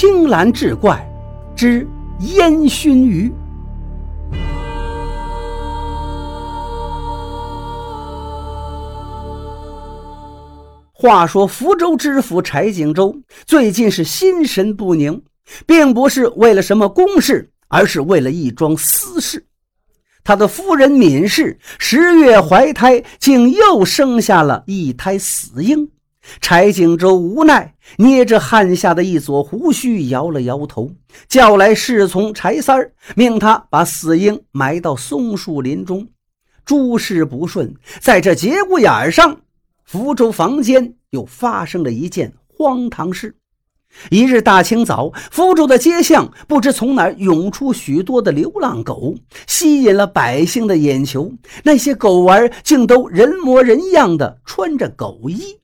青蓝志怪之烟熏鱼。话说福州知府柴景州最近是心神不宁，并不是为了什么公事，而是为了一桩私事。他的夫人闵氏十月怀胎，竟又生下了一胎死婴。柴景州无奈，捏着汗下的一撮胡须，摇了摇头，叫来侍从柴三儿，命他把死婴埋到松树林中。诸事不顺，在这节骨眼上，福州房间又发生了一件荒唐事。一日大清早，福州的街巷不知从哪涌出许多的流浪狗，吸引了百姓的眼球。那些狗儿竟都人模人样的穿着狗衣。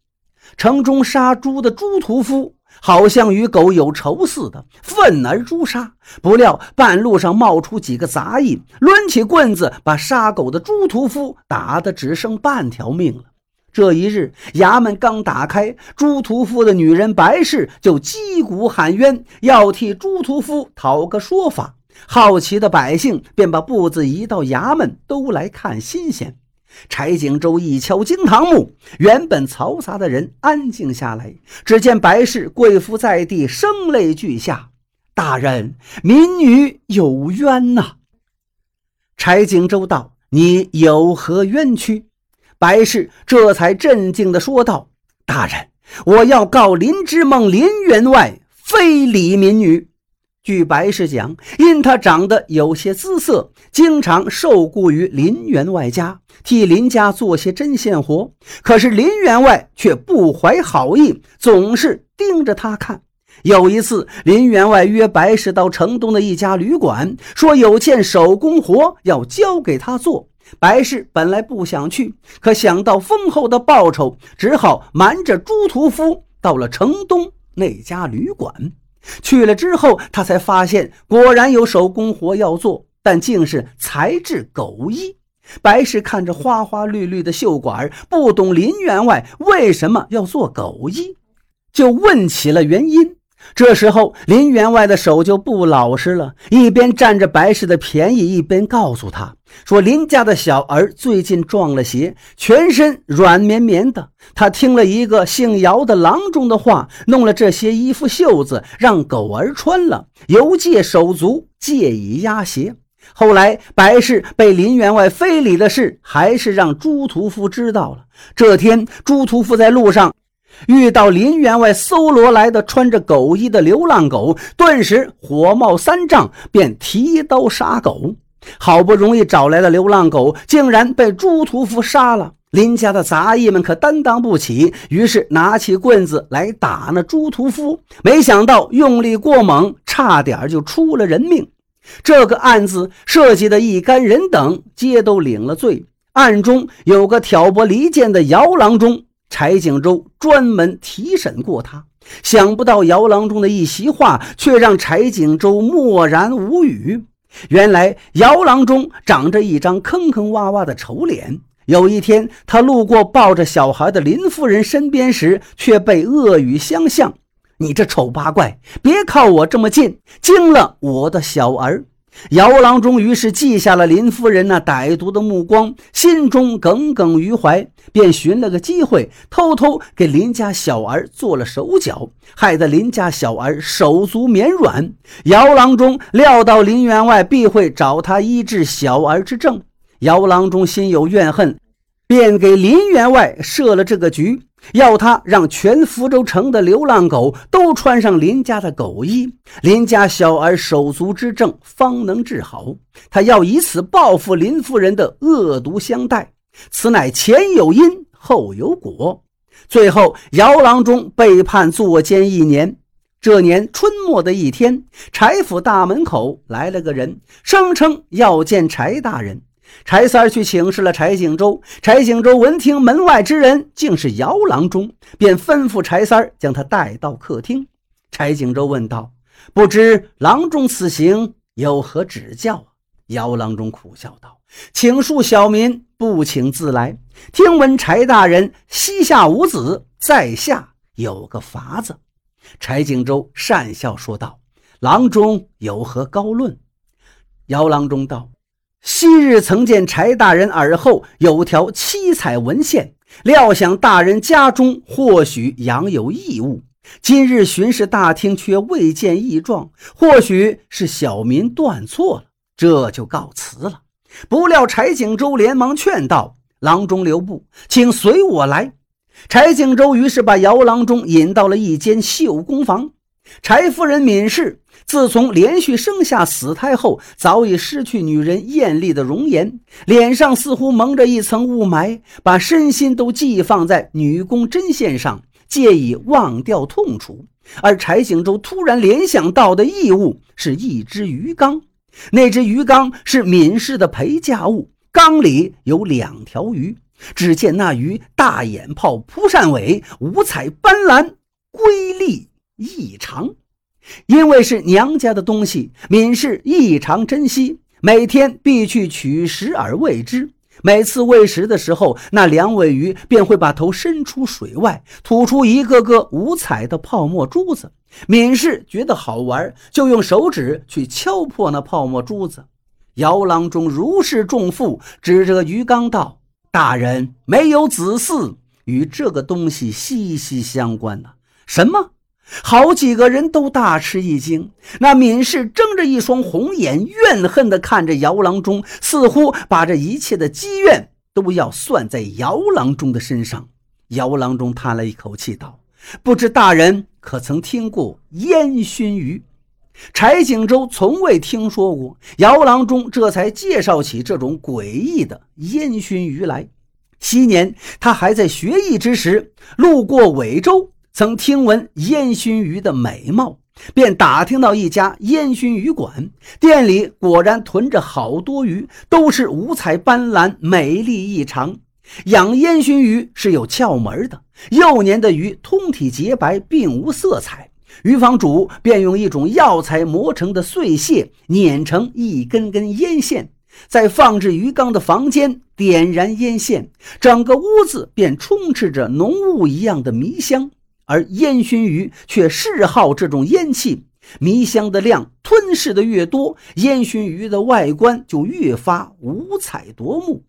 城中杀猪的朱屠夫好像与狗有仇似的，愤而诛杀。不料半路上冒出几个杂役，抡起棍子把杀狗的朱屠夫打得只剩半条命了。这一日，衙门刚打开，朱屠夫的女人白氏就击鼓喊冤，要替朱屠夫讨个说法。好奇的百姓便把步子移到衙门，都来看新鲜。柴景州一敲惊堂木，原本嘈杂的人安静下来。只见白氏跪伏在地，声泪俱下：“大人，民女有冤呐！”柴景州道：“你有何冤屈？”白氏这才镇静地说道：“大人，我要告林之梦林员外非礼民女。据白氏讲，因他长得有些姿色，经常受雇于林员外家，替林家做些针线活。可是林员外却不怀好意，总是盯着他看。有一次，林员外约白氏到城东的一家旅馆，说有件手工活要交给他做。”白氏本来不想去，可想到丰厚的报酬，只好瞒着朱屠夫到了城东那家旅馆。去了之后，他才发现果然有手工活要做，但竟是裁制狗衣。白氏看着花花绿绿的绣管，不懂林员外为什么要做狗衣，就问起了原因。这时候，林员外的手就不老实了，一边占着白氏的便宜，一边告诉他说：“林家的小儿最近撞了邪，全身软绵绵的。他听了一个姓姚的郎中的话，弄了这些衣服袖子让狗儿穿了，由借手足，借以压邪。后来白氏被林员外非礼的事，还是让朱屠夫知道了。这天，朱屠夫在路上。”遇到林员外搜罗来的穿着狗衣的流浪狗，顿时火冒三丈，便提刀杀狗。好不容易找来的流浪狗，竟然被朱屠夫杀了。林家的杂役们可担当不起，于是拿起棍子来打那朱屠夫。没想到用力过猛，差点就出了人命。这个案子涉及的一干人等，皆都领了罪。案中有个挑拨离间的姚郎中。柴景州专门提审过他，想不到姚郎中的一席话，却让柴景州默然无语。原来摇郎中长着一张坑坑洼洼的丑脸。有一天，他路过抱着小孩的林夫人身边时，却被恶语相向：“你这丑八怪，别靠我这么近，惊了我的小儿。”姚郎中于是记下了林夫人那歹毒的目光，心中耿耿于怀，便寻了个机会，偷偷给林家小儿做了手脚，害得林家小儿手足绵软。姚郎中料到林员外必会找他医治小儿之症，姚郎中心有怨恨，便给林员外设了这个局。要他让全福州城的流浪狗都穿上林家的狗衣，林家小儿手足之症方能治好。他要以此报复林夫人的恶毒相待，此乃前有因后有果。最后，姚郎中被判坐监一年。这年春末的一天，柴府大门口来了个人，声称要见柴大人。柴三儿去请示了柴景州，柴景州闻听门外之人竟是姚郎中，便吩咐柴三儿将他带到客厅。柴景州问道：“不知郎中此行有何指教？”姚郎中苦笑道：“请恕小民不请自来。听闻柴大人膝下无子，在下有个法子。”柴景洲讪笑说道：“郎中有何高论？”姚郎中道：“昔日曾见柴大人耳后有条七彩纹线，料想大人家中或许养有异物。今日巡视大厅，却未见异状，或许是小民断错了，这就告辞了。”不料柴景洲连忙劝道：“郎中留步，请随我来。”柴景洲于是把姚郎中引到了一间绣工房。柴夫人闵氏自从连续生下死胎后，早已失去女人艳丽的容颜，脸上似乎蒙着一层雾霾，把身心都寄放在女工针线上，借以忘掉痛楚。而柴景洲突然联想到的异物是一只鱼缸，那只鱼缸是闵氏的陪嫁物，缸里有两条鱼。只见那鱼大眼泡、扑扇尾，五彩斑斓，瑰丽异常。因为是娘家的东西，闵氏异常珍惜，每天必去取食而喂之。每次喂食的时候，那两尾鱼便会把头伸出水外，吐出一个个五彩的泡沫珠子。闵氏觉得好玩，就用手指去敲破那泡沫珠子。摇郎中如释重负，指着鱼缸道。大人没有子嗣，与这个东西息息相关呢。什么？好几个人都大吃一惊。那闵氏睁着一双红眼，怨恨地看着姚郎中，似乎把这一切的积怨都要算在姚郎中的身上。姚郎中叹了一口气，道：“不知大人可曾听过烟熏鱼？”柴景洲从未听说过，姚郎中这才介绍起这种诡异的烟熏鱼来。昔年他还在学艺之时，路过尾州，曾听闻烟熏鱼的美貌，便打听到一家烟熏鱼馆，店里果然囤着好多鱼，都是五彩斑斓，美丽异常。养烟熏鱼是有窍门的，幼年的鱼通体洁白，并无色彩。鱼房主便用一种药材磨成的碎屑碾成一根根烟线，在放置鱼缸的房间点燃烟线，整个屋子便充斥着浓雾一样的迷香。而烟熏鱼却嗜好这种烟气，迷香的量吞噬的越多，烟熏鱼的外观就越发五彩夺目。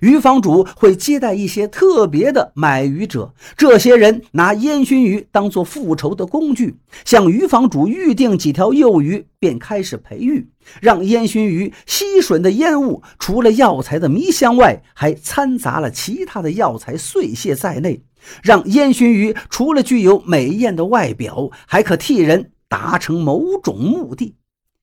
鱼房主会接待一些特别的买鱼者，这些人拿烟熏鱼当做复仇的工具，向鱼房主预定几条幼鱼，便开始培育，让烟熏鱼吸吮的烟雾除了药材的迷香外，还掺杂了其他的药材碎屑在内，让烟熏鱼除了具有美艳的外表，还可替人达成某种目的。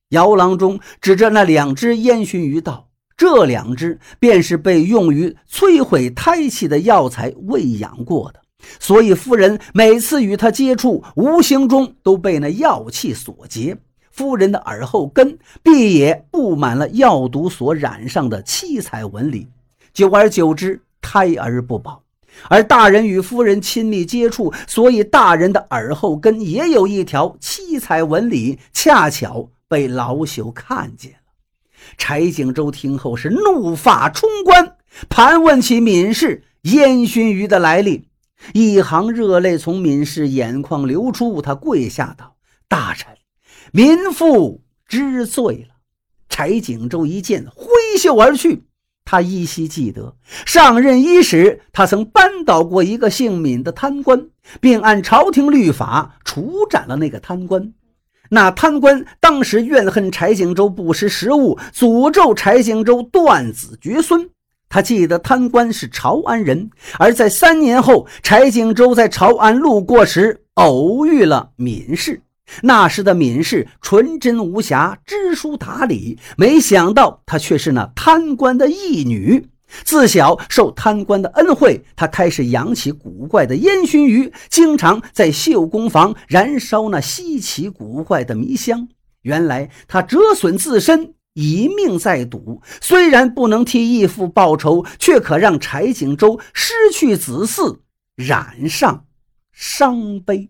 姚郎中指着那两只烟熏鱼道。这两只便是被用于摧毁胎气的药材喂养过的，所以夫人每次与它接触，无形中都被那药气所劫。夫人的耳后根必也布满了药毒所染上的七彩纹理，久而久之，胎儿不保。而大人与夫人亲密接触，所以大人的耳后根也有一条七彩纹理，恰巧被老朽看见了。柴景洲听后是怒发冲冠，盘问起闵氏烟熏鱼的来历，一行热泪从闵氏眼眶流出，他跪下道：“大臣，民妇知罪了。”柴景洲一见，挥袖而去。他依稀记得，上任伊始，他曾扳倒过一个姓闵的贪官，并按朝廷律法处斩了那个贪官。那贪官当时怨恨柴景洲不识时务，诅咒柴景洲断子绝孙。他记得贪官是朝安人，而在三年后，柴景洲在朝安路过时偶遇了闵氏。那时的闵氏纯真无瑕，知书达理，没想到她却是那贪官的义女。自小受贪官的恩惠，她开始养起古怪的烟熏鱼，经常在绣工房燃烧那稀奇古怪的迷香。原来他折损自身，以命在赌，虽然不能替义父报仇，却可让柴景洲失去子嗣，染上伤悲。